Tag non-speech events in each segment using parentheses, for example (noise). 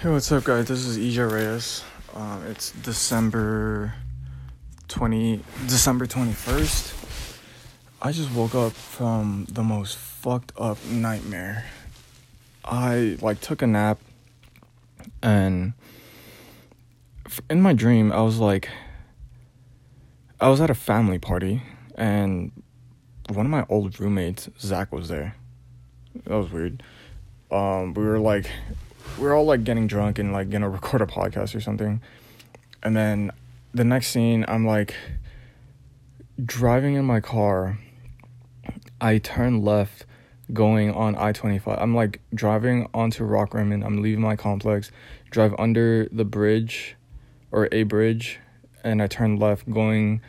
Hey, what's up, guys? This is EJ Reyes. Um, it's December twenty, December twenty first. I just woke up from the most fucked up nightmare. I like took a nap, and in my dream, I was like, I was at a family party, and one of my old roommates, Zach, was there. That was weird. Um, we were like we are all like getting drunk and like gonna record a podcast or something. And then the next scene, I'm like driving in my car. I turn left going on I 25. I'm like driving onto Rock Rockrimmon. I'm leaving my complex, drive under the bridge or a bridge, and I turn left going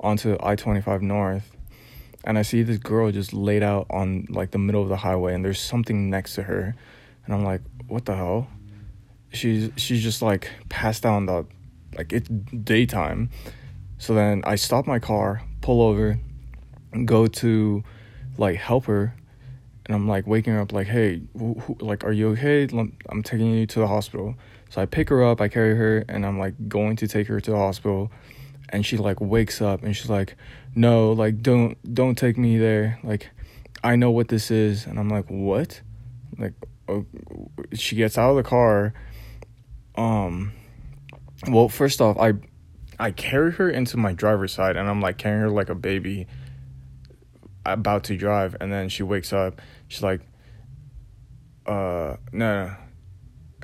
onto I 25 North. And I see this girl just laid out on like the middle of the highway, and there's something next to her. And I'm like, what the hell? She's she's just like passed out on the like it's daytime. So then I stop my car, pull over, go to like help her, and I'm like waking her up like, hey, wh- wh- like, are you okay? I'm taking you to the hospital. So I pick her up, I carry her, and I'm like going to take her to the hospital, and she like wakes up and she's like, no, like don't don't take me there. Like, I know what this is, and I'm like, what? Like, she gets out of the car. Um, well, first off, I I carry her into my driver's side, and I'm like carrying her like a baby about to drive, and then she wakes up. She's like, uh, no, no.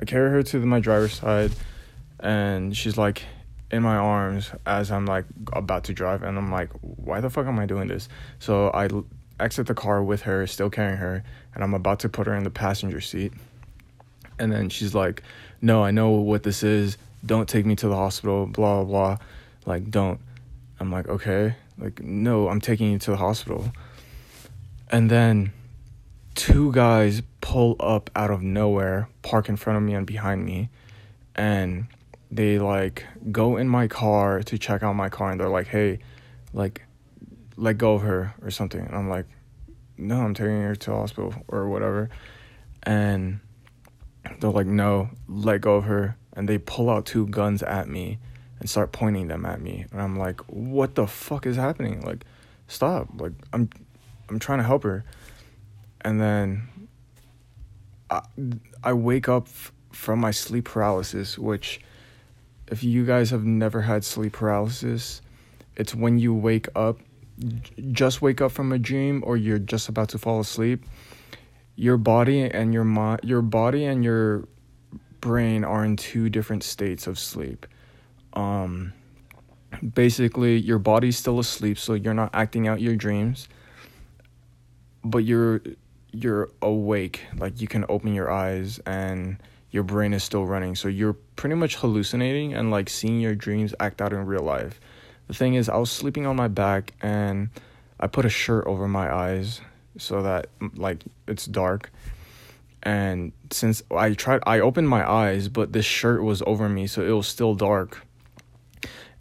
I carry her to the, my driver's side, and she's like in my arms as I'm like about to drive, and I'm like, why the fuck am I doing this? So I exit the car with her, still carrying her, and I'm about to put her in the passenger seat. And then she's like, no, I know what this is. Don't take me to the hospital, blah, blah, blah. Like, don't. I'm like, okay. Like, no, I'm taking you to the hospital. And then two guys pull up out of nowhere, park in front of me and behind me, and they like go in my car to check out my car and they're like, hey, like, let go of her or something. And I'm like, no, I'm taking her to the hospital or whatever. And they're like, no, let go of her. And they pull out two guns at me and start pointing them at me. And I'm like, what the fuck is happening? Like, stop. Like, I'm, I'm trying to help her. And then I, I wake up f- from my sleep paralysis, which, if you guys have never had sleep paralysis, it's when you wake up, just wake up from a dream or you're just about to fall asleep your body and your mind your body and your brain are in two different states of sleep. Um basically your body's still asleep so you're not acting out your dreams but you're you're awake. Like you can open your eyes and your brain is still running. So you're pretty much hallucinating and like seeing your dreams act out in real life the thing is i was sleeping on my back and i put a shirt over my eyes so that like it's dark. And since i tried i opened my eyes but this shirt was over me so it was still dark.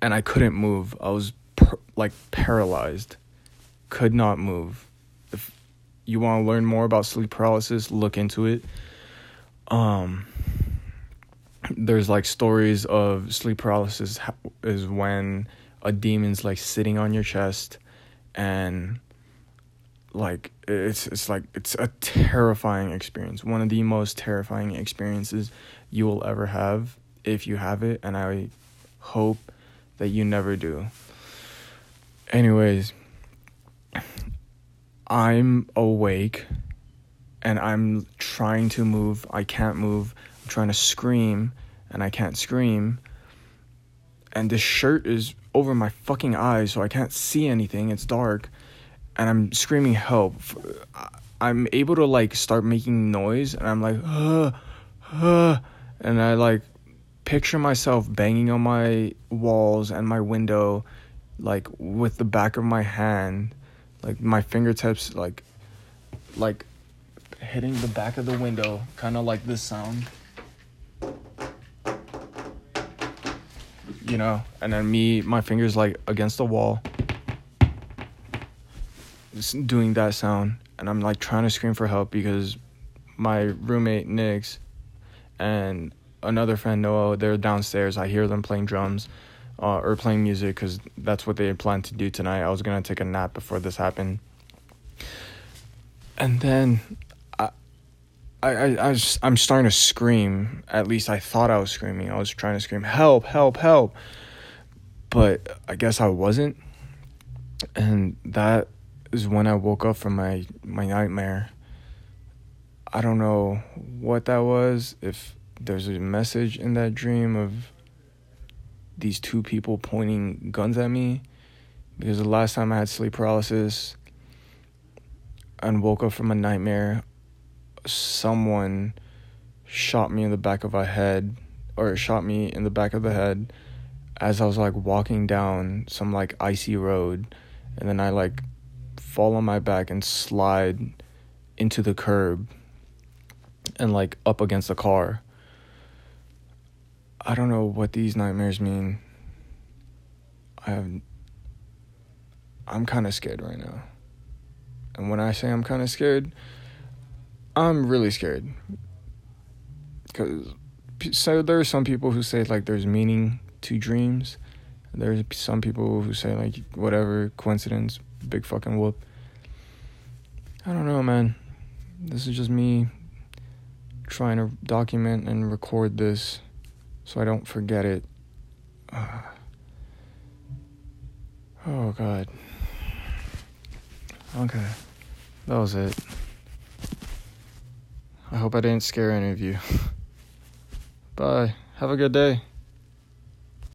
And i couldn't move. I was per- like paralyzed. Could not move. If you want to learn more about sleep paralysis look into it. Um there's like stories of sleep paralysis is when a demon's like sitting on your chest and like it's it's like it's a terrifying experience. One of the most terrifying experiences you will ever have if you have it and i hope that you never do. Anyways i'm awake and i'm trying to move. I can't move. I'm trying to scream and i can't scream and this shirt is over my fucking eyes so i can't see anything it's dark and I'm screaming help. I'm able to like start making noise and I'm like, uh, uh, and I like picture myself banging on my walls and my window, like with the back of my hand, like my fingertips, like, like hitting the back of the window, kind of like this sound. You know, and then me, my fingers like against the wall doing that sound and I'm like trying to scream for help because my roommate Nix and another friend Noah. They're downstairs. I hear them playing drums, uh, or playing music because that's what they had planned to do tonight. I was gonna take a nap before this happened, and then I, I, I, was, I'm starting to scream. At least I thought I was screaming. I was trying to scream, "Help! Help! Help!" But I guess I wasn't, and that is when I woke up from my my nightmare. I don't know what that was. If there's a message in that dream of these two people pointing guns at me, because the last time I had sleep paralysis and woke up from a nightmare, someone shot me in the back of my head, or shot me in the back of the head as I was like walking down some like icy road, and then I like fall on my back and slide into the curb and like up against the car. I don't know what these nightmares mean. I have I'm kind of scared right now. And when I say I'm kind of scared, I'm really scared. Cuz so there are some people who say like there's meaning to dreams. There's some people who say like whatever coincidence, big fucking whoop. I don't know, man. This is just me trying to document and record this so I don't forget it. Uh, (sighs) oh, God. Okay. That was it. I hope I didn't scare any of you. (laughs) Bye. Have a good day.